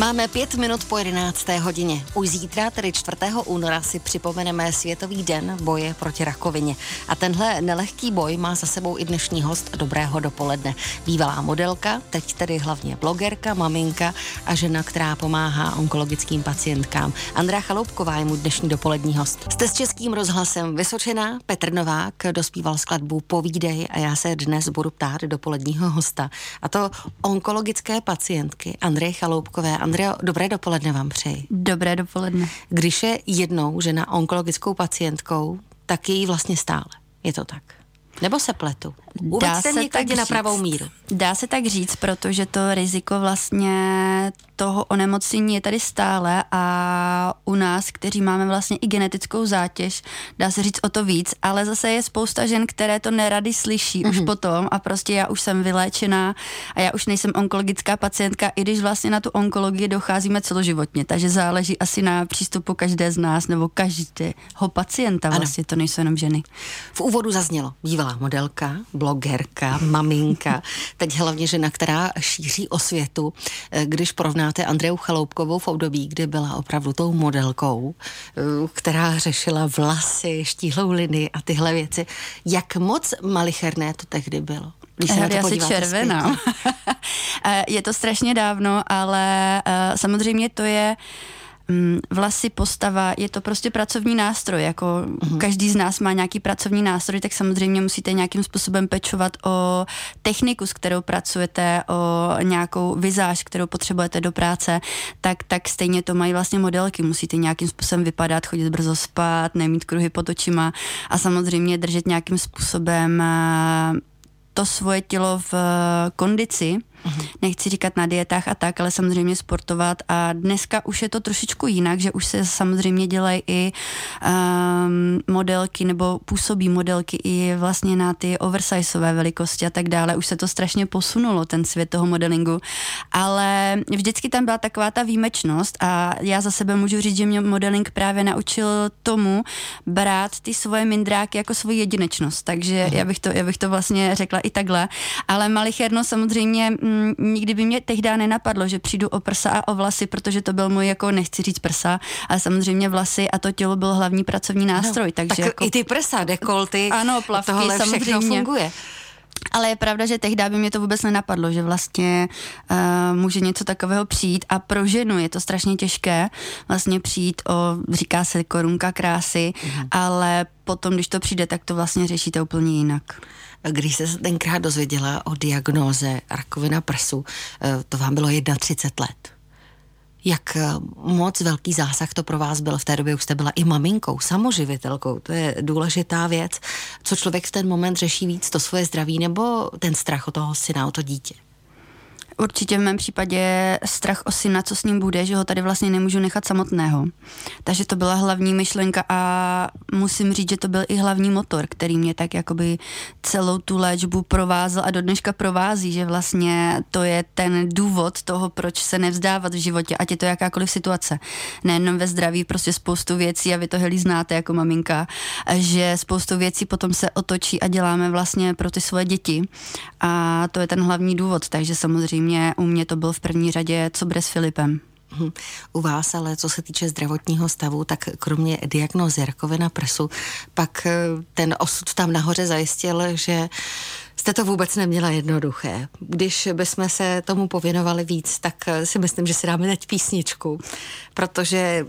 Máme pět minut po 11. hodině. Už zítra, tedy 4. února, si připomeneme Světový den boje proti rakovině. A tenhle nelehký boj má za sebou i dnešní host Dobrého dopoledne. Bývalá modelka, teď tedy hlavně blogerka, maminka a žena, která pomáhá onkologickým pacientkám. Andrea Chaloupková je mu dnešní dopolední host. Jste s Českým rozhlasem Vysočená, Petr Novák dospíval skladbu Povídej a já se dnes budu ptát dopoledního hosta. A to onkologické pacientky Andreje Chaloupkové. Andrea, dobré dopoledne vám přeji. Dobré dopoledne. Když je jednou žena onkologickou pacientkou, tak je jí vlastně stále. Je to tak? Nebo se pletu? Uveďte mě tak na pravou míru. Dá se tak říct, protože to riziko vlastně toho onemocnění je tady stále a u nás, kteří máme vlastně i genetickou zátěž, dá se říct o to víc, ale zase je spousta žen, které to nerady slyší mm-hmm. už mhm. potom a prostě já už jsem vyléčená a já už nejsem onkologická pacientka, i když vlastně na tu onkologii docházíme celoživotně, takže záleží asi na přístupu každé z nás nebo každého pacienta, vlastně ano. to nejsou jenom ženy. V úvodu zaznělo bývalá modelka, blogerka, maminka, teď hlavně žena, která šíří osvětu. Eh, když porovnáte Andreu Chaloupkovou v období, kdy byla opravdu tou modelkou, eh, která řešila vlasy, štíhlou linii a tyhle věci, jak moc malicherné to tehdy bylo? Když se to já. Eh, je to strašně dávno, ale samozřejmě to je vlasy, postava, je to prostě pracovní nástroj, jako uh-huh. každý z nás má nějaký pracovní nástroj, tak samozřejmě musíte nějakým způsobem pečovat o techniku, s kterou pracujete, o nějakou vizáž, kterou potřebujete do práce, tak, tak stejně to mají vlastně modelky, musíte nějakým způsobem vypadat, chodit brzo spát, nemít kruhy pod očima a samozřejmě držet nějakým způsobem eh, to svoje tělo v eh, kondici, Mm-hmm. Nechci říkat na dietách a tak, ale samozřejmě sportovat a dneska už je to trošičku jinak, že už se samozřejmě dělají i um, modelky nebo působí modelky i vlastně na ty oversizeové velikosti a tak dále. Už se to strašně posunulo, ten svět toho modelingu, ale vždycky tam byla taková ta výjimečnost a já za sebe můžu říct, že mě modeling právě naučil tomu brát ty svoje mindráky jako svoji jedinečnost, takže mm-hmm. já, bych to, já bych to vlastně řekla i takhle, ale malicherno samozřejmě mm, nikdy by mě tehdy nenapadlo, že přijdu o prsa a o vlasy, protože to byl můj, jako nechci říct prsa, ale samozřejmě vlasy a to tělo byl hlavní pracovní nástroj. No, takže tak jako, i ty prsa, dekolty, ano, plavky, tohle všechno funguje. Ale je pravda, že tehdy by mě to vůbec nenapadlo, že vlastně uh, může něco takového přijít a pro ženu je to strašně těžké vlastně přijít o, říká se korunka krásy, mm. ale potom, když to přijde, tak to vlastně řešíte úplně jinak. Když se tenkrát dozvěděla o diagnóze rakovina prsu, eh, to vám bylo 31 let. Jak eh, moc velký zásah to pro vás byl v té době, už jste byla i maminkou, samoživitelkou, to je důležitá věc. Co člověk v ten moment řeší víc, to svoje zdraví nebo ten strach o toho syna, o to dítě? Určitě v mém případě strach o syna, co s ním bude, že ho tady vlastně nemůžu nechat samotného. Takže to byla hlavní myšlenka a musím říct, že to byl i hlavní motor, který mě tak jakoby celou tu léčbu provázel a do dneška provází, že vlastně to je ten důvod toho, proč se nevzdávat v životě, ať je to jakákoliv situace. Nejenom ve zdraví, prostě spoustu věcí a vy to heli znáte jako maminka, že spoustu věcí potom se otočí a děláme vlastně pro ty svoje děti a to je ten hlavní důvod, takže samozřejmě samozřejmě u mě to byl v první řadě co bude s Filipem. Mhm. U vás ale, co se týče zdravotního stavu, tak kromě diagnozy rakovina prsu, pak eh, ten osud tam nahoře zajistil, že jste to vůbec neměla jednoduché. Když bychom se tomu pověnovali víc, tak eh, si myslím, že si dáme teď písničku, protože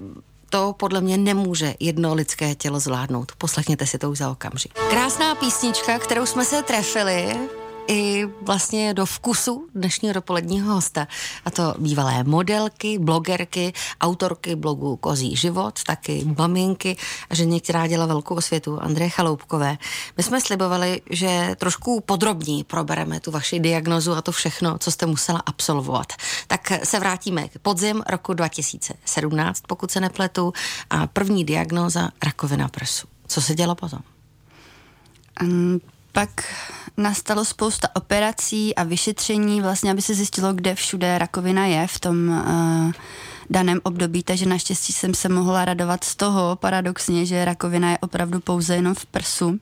to podle mě nemůže jedno lidské tělo zvládnout. Poslechněte si to už za okamžik. Krásná písnička, kterou jsme se trefili i vlastně do vkusu dnešního dopoledního hosta. A to bývalé modelky, blogerky, autorky blogu Kozí život, taky maminky a že některá dělá velkou osvětu, Andreje Chaloupkové. My jsme slibovali, že trošku podrobní probereme tu vaši diagnozu a to všechno, co jste musela absolvovat. Tak se vrátíme k podzim roku 2017, pokud se nepletu, a první diagnóza rakovina prsu. Co se dělo potom? Um, pak nastalo spousta operací a vyšetření, vlastně, aby se zjistilo, kde všude rakovina je v tom uh, daném období, takže naštěstí jsem se mohla radovat z toho paradoxně, že rakovina je opravdu pouze jenom v prsu.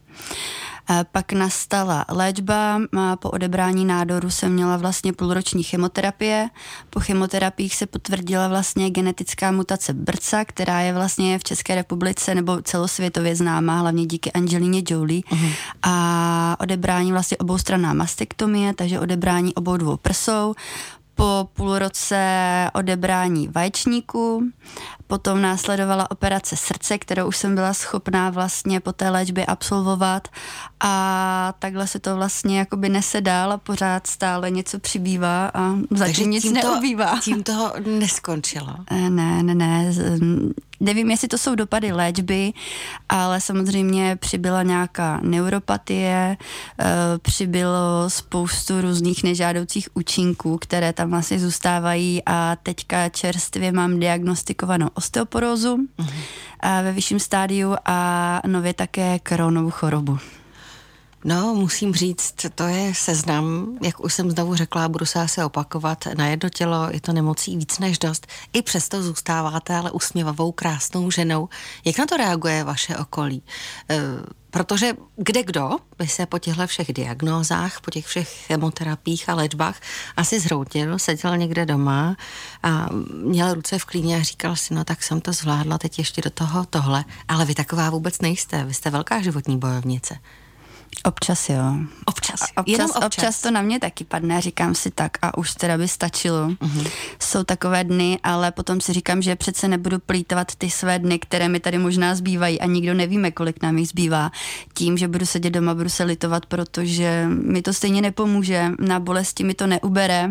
Pak nastala léčba, po odebrání nádoru jsem měla vlastně půlroční chemoterapie. Po chemoterapiích se potvrdila vlastně genetická mutace BRCA, která je vlastně v České republice nebo celosvětově známá, hlavně díky Angelině Jolie. Uh-huh. A odebrání vlastně oboustranná mastektomie, takže odebrání obou dvou prsou po půl roce odebrání vaječníků, potom následovala operace srdce, kterou už jsem byla schopná vlastně po té léčbě absolvovat a takhle se to vlastně jakoby nese dál a pořád stále něco přibývá a zatím nic tím neubývá. Tím toho neskončilo? Eh, ne, ne, ne. Nevím, jestli to jsou dopady léčby, ale samozřejmě přibyla nějaká neuropatie, eh, přibylo spoustu různých nežádoucích účinků, které tam vlastně zůstávají a teďka čerstvě mám diagnostikovanou osteoporózu mm-hmm. ve vyšším stádiu a nově také koronovou chorobu. No, musím říct, to je seznam, jak už jsem znovu řekla, budu se asi opakovat, na jedno tělo je to nemocí víc než dost. I přesto zůstáváte ale usměvavou, krásnou ženou. Jak na to reaguje vaše okolí? E, protože kde kdo by se po těchto všech diagnózách, po těch všech chemoterapiích a léčbách asi zhroutil, seděl někde doma a měl ruce v klíně a říkal si, no tak jsem to zvládla, teď ještě do toho tohle. Ale vy taková vůbec nejste, vy jste velká životní bojovnice. Občas jo. Občas, občas, Jenom občas. občas to na mě taky padne, říkám si tak a už teda by stačilo. Uh-huh. Jsou takové dny, ale potom si říkám, že přece nebudu plítovat ty své dny, které mi tady možná zbývají a nikdo nevíme, kolik nám jich zbývá. Tím, že budu sedět doma, budu se litovat, protože mi to stejně nepomůže, na bolesti mi to neubere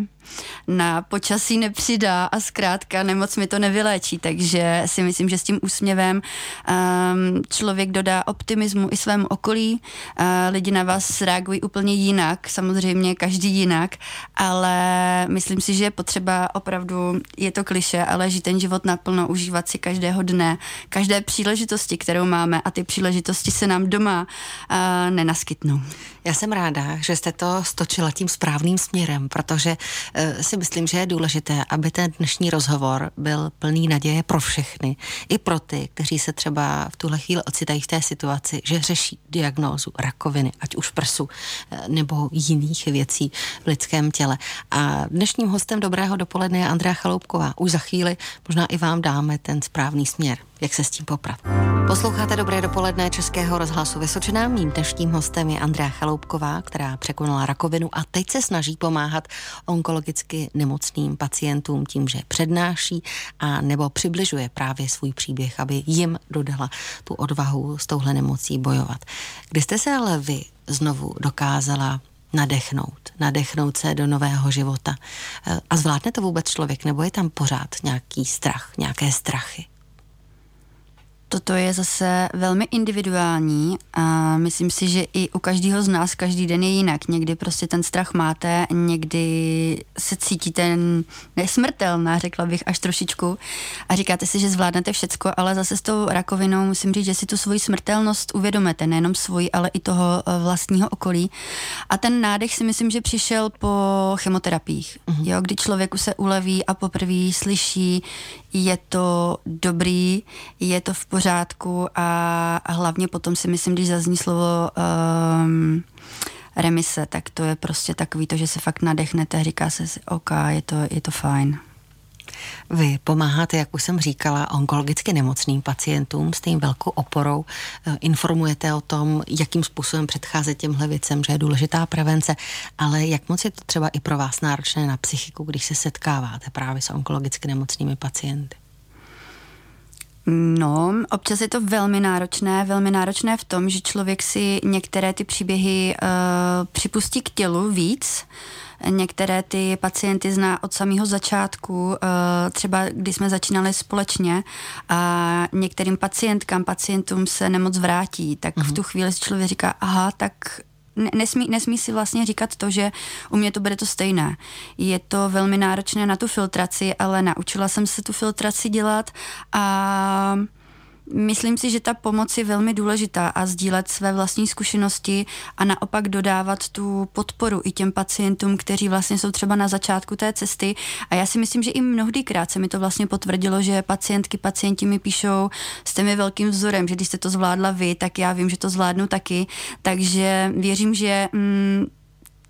na počasí nepřidá a zkrátka nemoc mi to nevyléčí, takže si myslím, že s tím úsměvem um, člověk dodá optimismu i svému okolí, uh, lidi na vás reagují úplně jinak, samozřejmě každý jinak, ale myslím si, že je potřeba opravdu, je to kliše, ale žít ten život naplno, užívat si každého dne, každé příležitosti, kterou máme a ty příležitosti se nám doma uh, nenaskytnou. Já jsem ráda, že jste to stočila tím správným směrem, protože si myslím, že je důležité, aby ten dnešní rozhovor byl plný naděje pro všechny. I pro ty, kteří se třeba v tuhle chvíli ocitají v té situaci, že řeší diagnózu rakoviny, ať už prsu uh, nebo jiných věcí v lidském těle. A dnešním hostem Dobrého dopoledne je Andrea Chaloupková. Už za chvíli možná i vám dáme ten správný směr jak se s tím poprat. Posloucháte Dobré dopoledne Českého rozhlasu Vysočená. Mým dnešním hostem je Andrea Chaloupková, která překonala rakovinu a teď se snaží pomáhat onkologicky nemocným pacientům tím, že přednáší a nebo přibližuje právě svůj příběh, aby jim dodala tu odvahu s touhle nemocí bojovat. Kdy jste se ale vy znovu dokázala nadechnout, nadechnout se do nového života. A zvládne to vůbec člověk, nebo je tam pořád nějaký strach, nějaké strachy? Toto je zase velmi individuální a myslím si, že i u každého z nás každý den je jinak. Někdy prostě ten strach máte, někdy se cítíte nesmrtelná, řekla bych až trošičku a říkáte si, že zvládnete všecko, ale zase s tou rakovinou musím říct, že si tu svoji smrtelnost uvědomete, nejenom svoji, ale i toho eh, vlastního okolí. A ten nádech si myslím, že přišel po chemoterapiích, mm-hmm. jo, kdy člověku se uleví a poprvé slyší, je to dobrý, je to v pořádku a, hlavně potom si myslím, když zazní slovo um, remise, tak to je prostě takový to, že se fakt nadechnete a říká se si, OK, je to, je to fajn. Vy pomáháte, jak už jsem říkala, onkologicky nemocným pacientům s tím velkou oporou. Eh, informujete o tom, jakým způsobem předcházet těmhle věcem, že je důležitá prevence, ale jak moc je to třeba i pro vás náročné na psychiku, když se setkáváte právě s onkologicky nemocnými pacienty? No, občas je to velmi náročné, velmi náročné v tom, že člověk si některé ty příběhy uh, připustí k tělu víc, Některé ty pacienty zná od samého začátku, eh, třeba když jsme začínali společně a některým pacientkám, pacientům se nemoc vrátí, tak v mhm. tu chvíli si člověk říká, aha, tak nesmí, nesmí si vlastně říkat to, že u mě to bude to stejné. Je to velmi náročné na tu filtraci, ale naučila jsem se tu filtraci dělat a myslím si, že ta pomoc je velmi důležitá a sdílet své vlastní zkušenosti a naopak dodávat tu podporu i těm pacientům, kteří vlastně jsou třeba na začátku té cesty. A já si myslím, že i mnohdykrát se mi to vlastně potvrdilo, že pacientky, pacienti mi píšou, jste mi velkým vzorem, že když jste to zvládla vy, tak já vím, že to zvládnu taky. Takže věřím, že mm,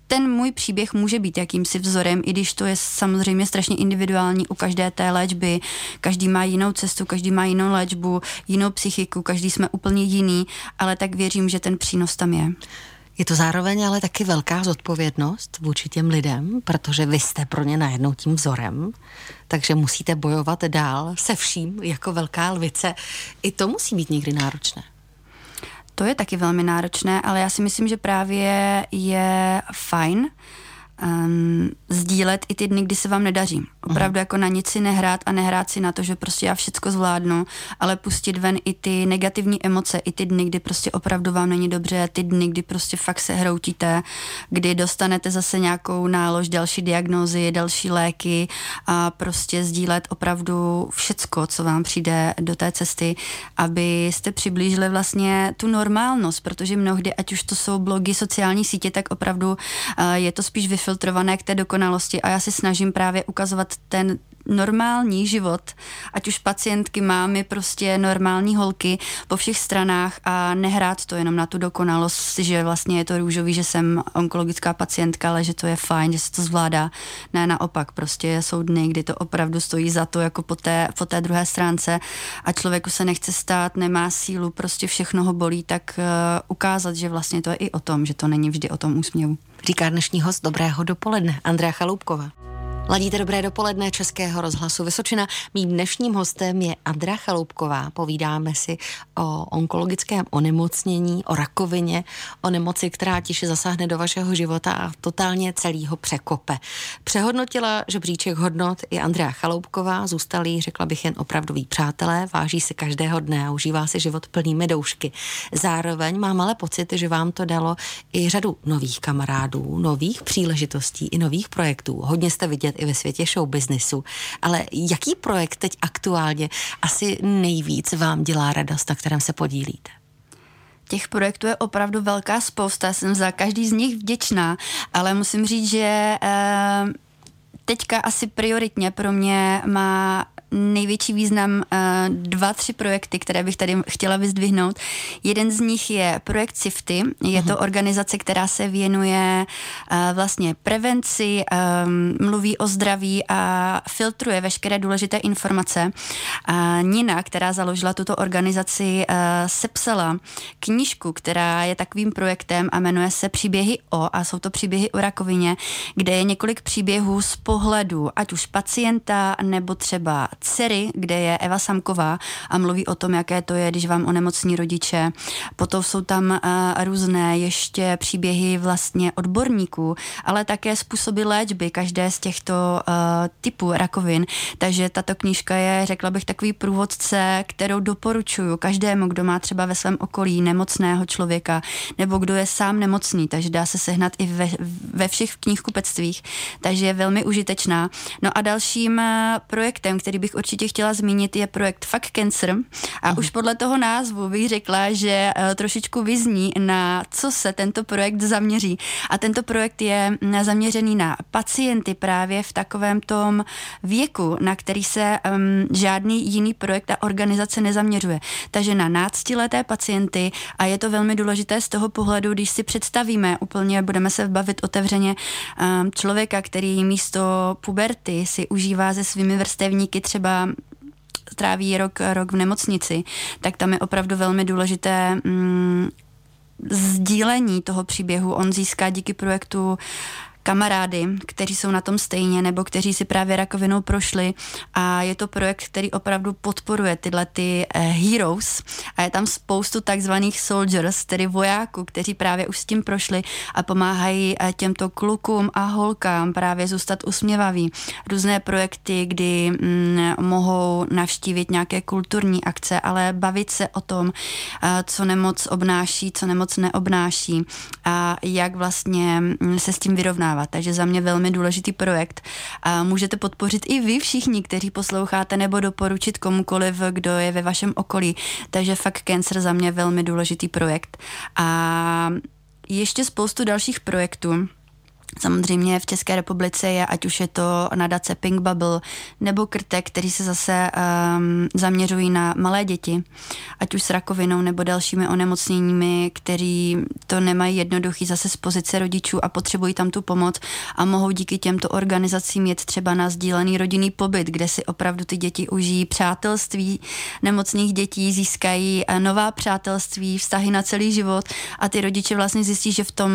ten můj příběh může být jakýmsi vzorem, i když to je samozřejmě strašně individuální u každé té léčby. Každý má jinou cestu, každý má jinou léčbu, jinou psychiku, každý jsme úplně jiný, ale tak věřím, že ten přínos tam je. Je to zároveň ale taky velká zodpovědnost vůči těm lidem, protože vy jste pro ně najednou tím vzorem, takže musíte bojovat dál se vším jako velká lvice. I to musí být někdy náročné. To je taky velmi náročné, ale já si myslím, že právě je fajn, um, sdílet i ty dny, kdy se vám nedaří. Opravdu uh-huh. jako na nic si nehrát a nehrát si na to, že prostě já všecko zvládnu, ale pustit ven i ty negativní emoce, i ty dny, kdy prostě opravdu vám není dobře, ty dny, kdy prostě fakt se hroutíte, kdy dostanete zase nějakou nálož, další diagnózy, další léky a prostě sdílet opravdu všecko, co vám přijde do té cesty, abyste přiblížili vlastně tu normálnost, protože mnohdy, ať už to jsou blogy, sociální sítě, tak opravdu uh, je to spíš vyfiltrované filtrované k té dokonalosti a já si snažím právě ukazovat ten normální život, ať už pacientky, mámy, prostě normální holky po všech stranách a nehrát to jenom na tu dokonalost, že vlastně je to růžový, že jsem onkologická pacientka, ale že to je fajn, že se to zvládá. Ne, naopak, prostě jsou dny, kdy to opravdu stojí za to, jako po té, po té druhé stránce a člověku se nechce stát, nemá sílu, prostě všechno ho bolí, tak uh, ukázat, že vlastně to je i o tom, že to není vždy o tom úsměvu. Říká dnešní host Dobrého dopoledne, Andrea Chaloupková. Ladíte dobré dopoledne Českého rozhlasu Vysočina. Mým dnešním hostem je Andra Chaloupková. Povídáme si o onkologickém onemocnění, o rakovině, o nemoci, která tiše zasáhne do vašeho života a totálně celýho překope. Přehodnotila žebříček hodnot i Andrea Chaloupková, zůstalí, řekla bych, jen opravdoví přátelé, váží si každého dne a užívá si život plnými doušky. Zároveň mám ale pocit, že vám to dalo i řadu nových kamarádů, nových příležitostí i nových projektů. Hodně jste vidět i ve světě show businessu. Ale jaký projekt teď aktuálně asi nejvíc vám dělá radost, na kterém se podílíte? Těch projektů je opravdu velká spousta, jsem za každý z nich vděčná, ale musím říct, že eh, teďka asi prioritně pro mě má největší význam uh, dva, tři projekty, které bych tady chtěla vyzdvihnout. Jeden z nich je projekt CIFTY. Je to mhm. organizace, která se věnuje uh, vlastně prevenci, um, mluví o zdraví a filtruje veškeré důležité informace. Nina, která založila tuto organizaci, uh, sepsala knížku, která je takovým projektem a jmenuje se Příběhy o a jsou to příběhy o rakovině, kde je několik příběhů z pohledu ať už pacienta nebo třeba dcery, kde je Eva Samková a mluví o tom, jaké to je, když vám onemocní rodiče. Potom jsou tam uh, různé ještě příběhy vlastně odborníků, ale také způsoby léčby každé z těchto uh, typů rakovin. Takže tato knížka je, řekla bych, takový průvodce, kterou doporučuju každému, kdo má třeba ve svém okolí nemocného člověka nebo kdo je sám nemocný, takže dá se sehnat i ve, ve všech knihkupectvích, takže je velmi užitečná. No a dalším projektem, který bych určitě chtěla zmínit, je projekt Fuck Cancer. A uh už podle toho názvu bych řekla, že uh, trošičku vyzní, na co se tento projekt zaměří. A tento projekt je mm, zaměřený na pacienty právě v takovém tom věku, na který se um, žádný jiný projekt a organizace nezaměřuje. Takže na náctileté pacienty a je to velmi důležité z toho pohledu, když si představíme úplně, budeme se bavit otevřeně, um, člověka, který místo puberty si užívá se svými vrstevníky třeba třeba tráví rok, rok v nemocnici, tak tam je opravdu velmi důležité mm, sdílení toho příběhu. On získá díky projektu kamarády, kteří jsou na tom stejně nebo kteří si právě rakovinou prošli. A je to projekt, který opravdu podporuje tyhle ty uh, heroes. A je tam spoustu takzvaných soldiers, tedy vojáků, kteří právě už s tím prošli a pomáhají uh, těmto klukům a holkám právě zůstat usměvaví. Různé projekty, kdy mm, mohou navštívit nějaké kulturní akce, ale bavit se o tom, uh, co nemoc obnáší, co nemoc neobnáší a jak vlastně mm, se s tím vyrovnávat vyjednávat. Takže za mě velmi důležitý projekt. A můžete podpořit i vy všichni, kteří posloucháte, nebo doporučit komukoliv, kdo je ve vašem okolí. Takže fakt Cancer za mě velmi důležitý projekt. A ještě spoustu dalších projektů. Samozřejmě v České republice je, ať už je to nadace Pink Bubble nebo Krtek, který se zase um, zaměřují na malé děti, ať už s rakovinou nebo dalšími onemocněními, kteří to nemají jednoduchý zase z pozice rodičů a potřebují tam tu pomoc a mohou díky těmto organizacím jet třeba na sdílený rodinný pobyt, kde si opravdu ty děti užijí přátelství nemocných dětí, získají eh, nová přátelství, vztahy na celý život a ty rodiče vlastně zjistí, že v tom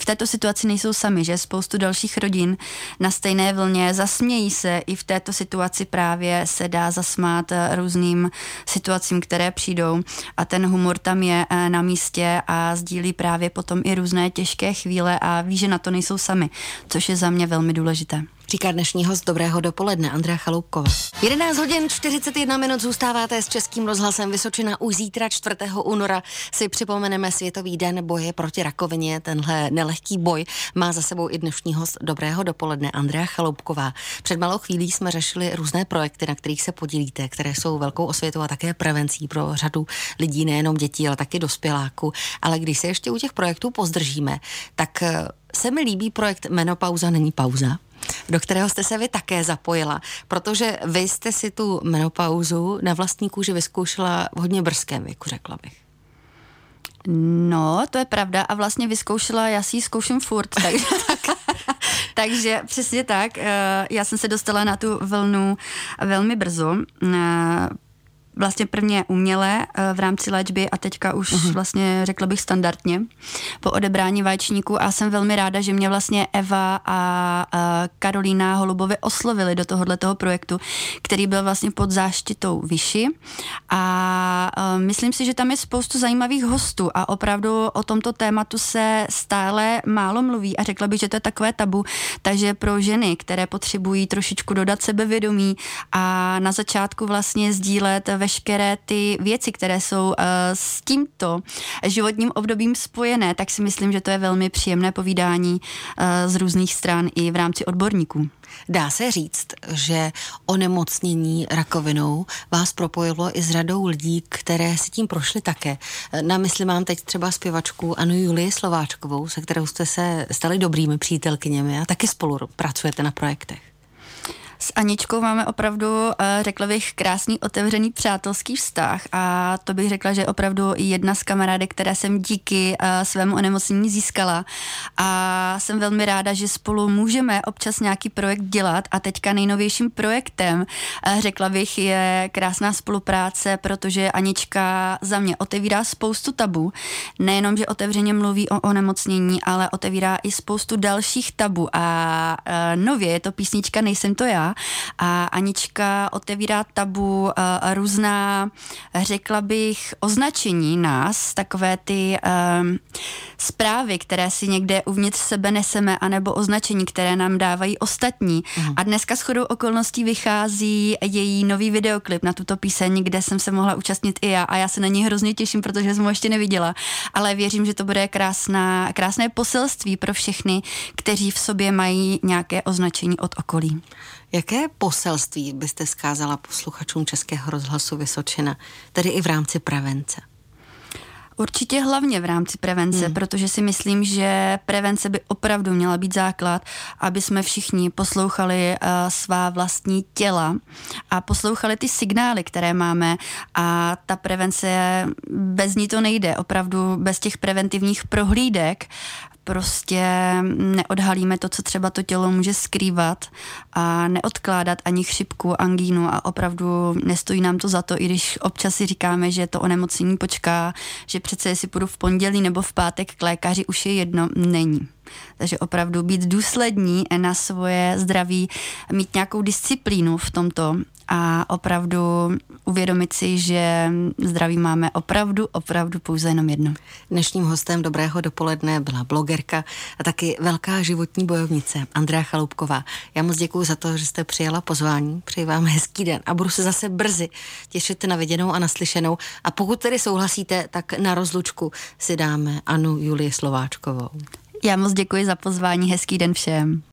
v této situaci nejsou sami, že spoustu dalších rodin na stejné vlně zasmějí se i v této situaci právě se dá zasmát eh, různým situacím, které přijdou a ten humor tam je eh, na místě a sdílí právě potom i různé těžké chvíle a ví, že na to nejsou sami, což je za mě velmi důležité. Říká dnešní host Dobrého dopoledne Andrea Chaloupkova. 11 hodin 41 minut zůstáváte s Českým rozhlasem Vysočina. Už zítra 4. února si připomeneme Světový den boje proti rakovině. Tenhle nelehký boj má za sebou i dnešní host Dobrého dopoledne Andrea Chaloupková. Před malou chvílí jsme řešili různé projekty, na kterých se podílíte, které jsou velkou osvětou a také prevencí pro řadu lidí, nejenom dětí, ale taky dospěláků. Ale když se ještě u těch projektů pozdržíme, tak eh, se mi líbí projekt Menopauza není pauza do kterého jste se vy také zapojila, protože vy jste si tu menopauzu na vlastní kůži vyzkoušela v hodně brzkém věku, řekla bych. No, to je pravda a vlastně vyzkoušela, já si ji zkouším furt, takže, tak, takže přesně tak, eh, já jsem se dostala na tu vlnu velmi brzo, eh, vlastně prvně uměle eh, v rámci léčby a teďka už uh-huh. vlastně řekla bych standardně. Po odebrání vaječníků a jsem velmi ráda, že mě vlastně Eva a Karolína Holubovy oslovili do tohohle toho projektu, který byl vlastně pod záštitou Vyši. A eh, myslím si, že tam je spoustu zajímavých hostů a opravdu o tomto tématu se stále málo mluví a řekla bych, že to je takové tabu, takže pro ženy, které potřebují trošičku dodat sebevědomí a na začátku vlastně sdílet ve veškeré ty věci, které jsou uh, s tímto životním obdobím spojené, tak si myslím, že to je velmi příjemné povídání uh, z různých stran i v rámci odborníků. Dá se říct, že onemocnění rakovinou vás propojilo i s radou lidí, které si tím prošly také. Na mysli mám teď třeba zpěvačku Anu Julii Slováčkovou, se kterou jste se stali dobrými přítelkyněmi a taky spolu pracujete na projektech. S Aničkou máme opravdu, eh, řekla bych, krásný otevřený přátelský vztah a to bych řekla, že opravdu jedna z kamarádek, které jsem díky eh, svému onemocnění získala. A jsem velmi ráda, že spolu můžeme občas nějaký projekt dělat. A teďka nejnovějším projektem, eh, řekla bych, je krásná spolupráce, protože Anička za mě otevírá spoustu tabu, nejenom, že otevřeně mluví o onemocnění, ale otevírá i spoustu dalších tabu. A nově je to písnička Nejsem to já, a Anička otevírá tabu a různá, řekla bych, označení nás, takové ty um, zprávy, které si někde uvnitř sebe neseme, anebo označení, které nám dávají ostatní. Uh-huh. A dneska s chodou okolností vychází její nový videoklip na tuto píseň, kde jsem se mohla účastnit i já a já se na ní hrozně těším, protože jsem ho ještě neviděla. Ale věřím, že to bude krásná, krásné poselství pro všechny, kteří v sobě mají nějaké označení od okolí. Jaké poselství byste skázala posluchačům Českého rozhlasu Vysočina, tedy i v rámci prevence? Určitě hlavně v rámci prevence, hmm. protože si myslím, že prevence by opravdu měla být základ, aby jsme všichni poslouchali uh, svá vlastní těla a poslouchali ty signály, které máme a ta prevence, bez ní to nejde. Opravdu bez těch preventivních prohlídek prostě neodhalíme to, co třeba to tělo může skrývat a neodkládat ani chřipku, angínu a opravdu nestojí nám to za to, i když občas si říkáme, že to onemocnění počká, že přece jestli půjdu v pondělí nebo v pátek k lékaři, už je jedno, není. Takže opravdu být důslední na svoje zdraví, mít nějakou disciplínu v tomto a opravdu uvědomit si, že zdraví máme opravdu, opravdu pouze jenom jedno. Dnešním hostem Dobrého dopoledne byla blogerka a taky velká životní bojovnice Andrea Chaloupková. Já moc děkuji za to, že jste přijala pozvání, přeji vám hezký den a budu se zase brzy těšit na viděnou a naslyšenou. A pokud tedy souhlasíte, tak na rozlučku si dáme Anu Julie Slováčkovou. Já moc děkuji za pozvání, hezký den všem.